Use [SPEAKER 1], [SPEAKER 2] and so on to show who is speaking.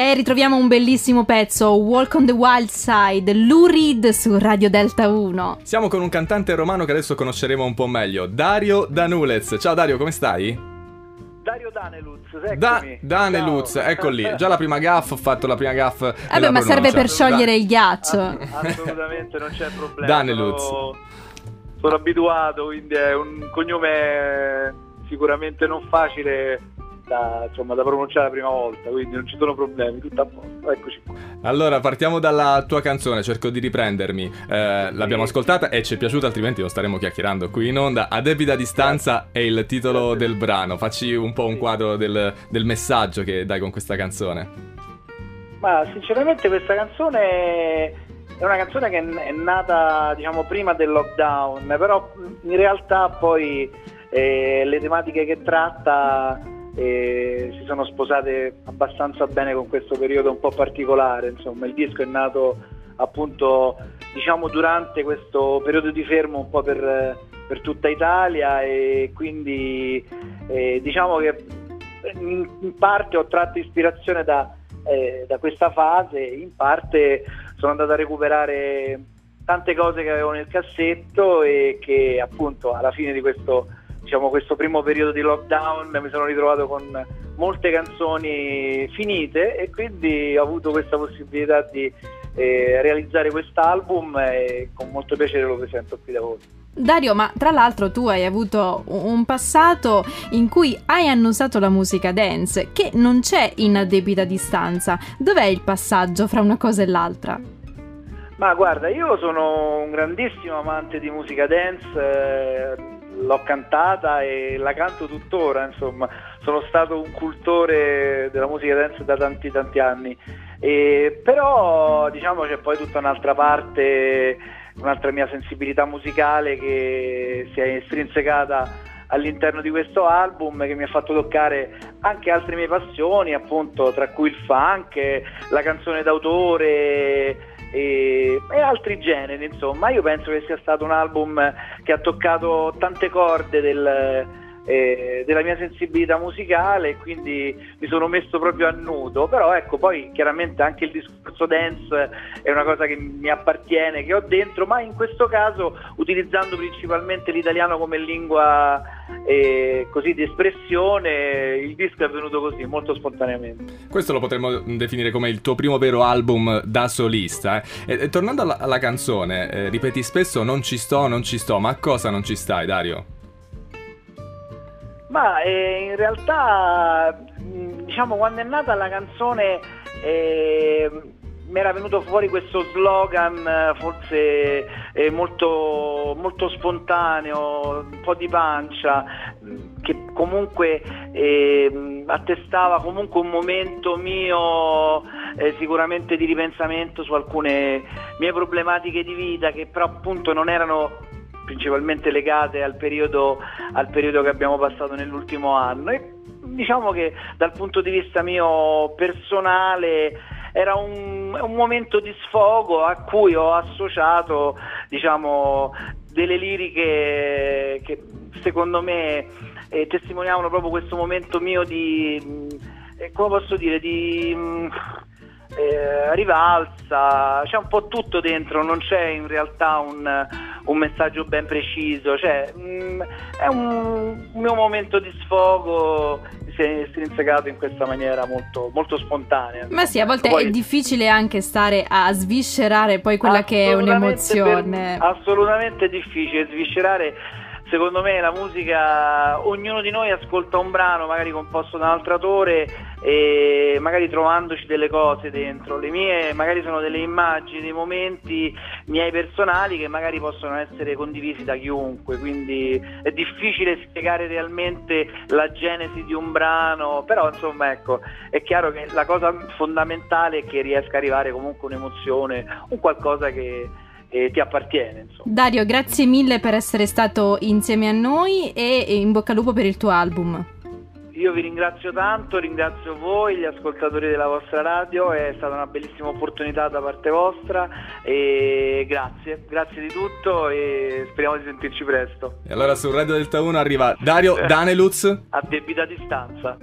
[SPEAKER 1] E ritroviamo un bellissimo pezzo, Walk on the Wild Side, Lou Reed su Radio Delta 1.
[SPEAKER 2] Siamo con un cantante romano che adesso conosceremo un po' meglio, Dario Danulez. Ciao Dario, come stai?
[SPEAKER 3] Dario Daneluz, eccomi.
[SPEAKER 2] Da- Daneluz,
[SPEAKER 3] Ciao.
[SPEAKER 2] ecco lì. Già la prima gaff, ho fatto la prima gaff.
[SPEAKER 1] Vabbè, ma serve per sciogliere il ghiaccio.
[SPEAKER 3] Ass- assolutamente non c'è problema.
[SPEAKER 2] Daneluz.
[SPEAKER 3] Sono, sono abituato, quindi è un cognome sicuramente non facile da, insomma, da pronunciare la prima volta, quindi non ci sono problemi, tutto a posto. Eccoci qua.
[SPEAKER 2] Allora, partiamo dalla tua canzone, cerco di riprendermi. Eh, l'abbiamo ascoltata e ci è piaciuta, altrimenti non staremo chiacchierando qui in onda. A debita distanza è il titolo del brano. Facci un po' un quadro del, del messaggio che dai con questa canzone.
[SPEAKER 3] Ma sinceramente questa canzone è una canzone che è nata diciamo prima del lockdown, però in realtà poi eh, le tematiche che tratta eh, si sono sposate abbastanza bene con questo periodo un po' particolare, insomma il disco è nato appunto diciamo durante questo periodo di fermo un po' per, per tutta Italia e quindi eh, diciamo che in, in parte ho tratto ispirazione da, eh, da questa fase, in parte sono andato a recuperare tante cose che avevo nel cassetto e che appunto alla fine di questo, diciamo, questo primo periodo di lockdown mi sono ritrovato con molte canzoni finite e quindi ho avuto questa possibilità di eh, realizzare quest'album e con molto piacere lo presento qui da voi.
[SPEAKER 1] Dario, ma tra l'altro tu hai avuto un passato in cui hai annusato la musica dance, che non c'è in debita distanza. Dov'è il passaggio fra una cosa e l'altra?
[SPEAKER 3] Ma guarda, io sono un grandissimo amante di musica dance, eh, l'ho cantata e la canto tuttora, insomma, sono stato un cultore della musica dance da tanti tanti anni. E, però diciamo c'è poi tutta un'altra parte, un'altra mia sensibilità musicale che si è estrinsecata all'interno di questo album che mi ha fatto toccare anche altre mie passioni, appunto, tra cui il funk, la canzone d'autore e, altri generi, insomma. Io penso che sia stato un album che ha toccato tante corde del, eh, della mia sensibilità musicale quindi mi sono messo proprio a nudo, però ecco poi chiaramente anche il discorso dance è una cosa che mi appartiene, che ho dentro, ma in questo caso utilizzando principalmente l'italiano come lingua eh, così di espressione, il disco è venuto così, molto spontaneamente.
[SPEAKER 2] Questo lo potremmo definire come il tuo primo vero album da solista. eh. E, e tornando alla, alla canzone, eh, ripeti spesso non ci sto, non ci sto, ma a cosa non ci stai, Dario?
[SPEAKER 3] Ma eh, in realtà, diciamo, quando è nata la canzone eh, mi era venuto fuori questo slogan forse eh, molto, molto spontaneo, un po' di pancia, che comunque eh, mh, attestava comunque un momento mio eh, sicuramente di ripensamento su alcune mie problematiche di vita che però appunto non erano principalmente legate al periodo, al periodo che abbiamo passato nell'ultimo anno. E diciamo che dal punto di vista mio personale era un, un momento di sfogo a cui ho associato diciamo, delle liriche che secondo me eh, testimoniavano proprio questo momento mio di, eh, come posso dire, di... eh, rivalsa, c'è un po' tutto dentro, non c'è in realtà un, un messaggio ben preciso, cioè, mh, è un, un mio momento di sfogo si è estrinsecato in questa maniera molto, molto spontanea.
[SPEAKER 1] Ma sì, a volte
[SPEAKER 3] Poi-
[SPEAKER 1] è difficile anche stare a sviscerare poi quella che è un'emozione.
[SPEAKER 3] per- assolutamente difficile sviscerare. Secondo me la musica, ognuno di noi ascolta un brano magari composto da un altro autore e magari trovandoci delle cose dentro. Le mie magari sono delle immagini, dei momenti miei personali che magari possono essere condivisi da chiunque, quindi è difficile spiegare realmente la genesi di un brano, però insomma ecco, è chiaro che la cosa fondamentale è che riesca a arrivare comunque un'emozione, un qualcosa che eh, ti appartiene. Insomma.
[SPEAKER 1] Dario, grazie mille per essere stato insieme a noi e in bocca al lupo per il tuo album.
[SPEAKER 3] Io vi ringrazio tanto, ringrazio voi, gli ascoltatori della vostra radio, è stata una bellissima opportunità da parte vostra e grazie, grazie di tutto e speriamo di sentirci presto.
[SPEAKER 2] E allora su Radio Delta 1 arriva Dario Daneluz.
[SPEAKER 3] A debita distanza.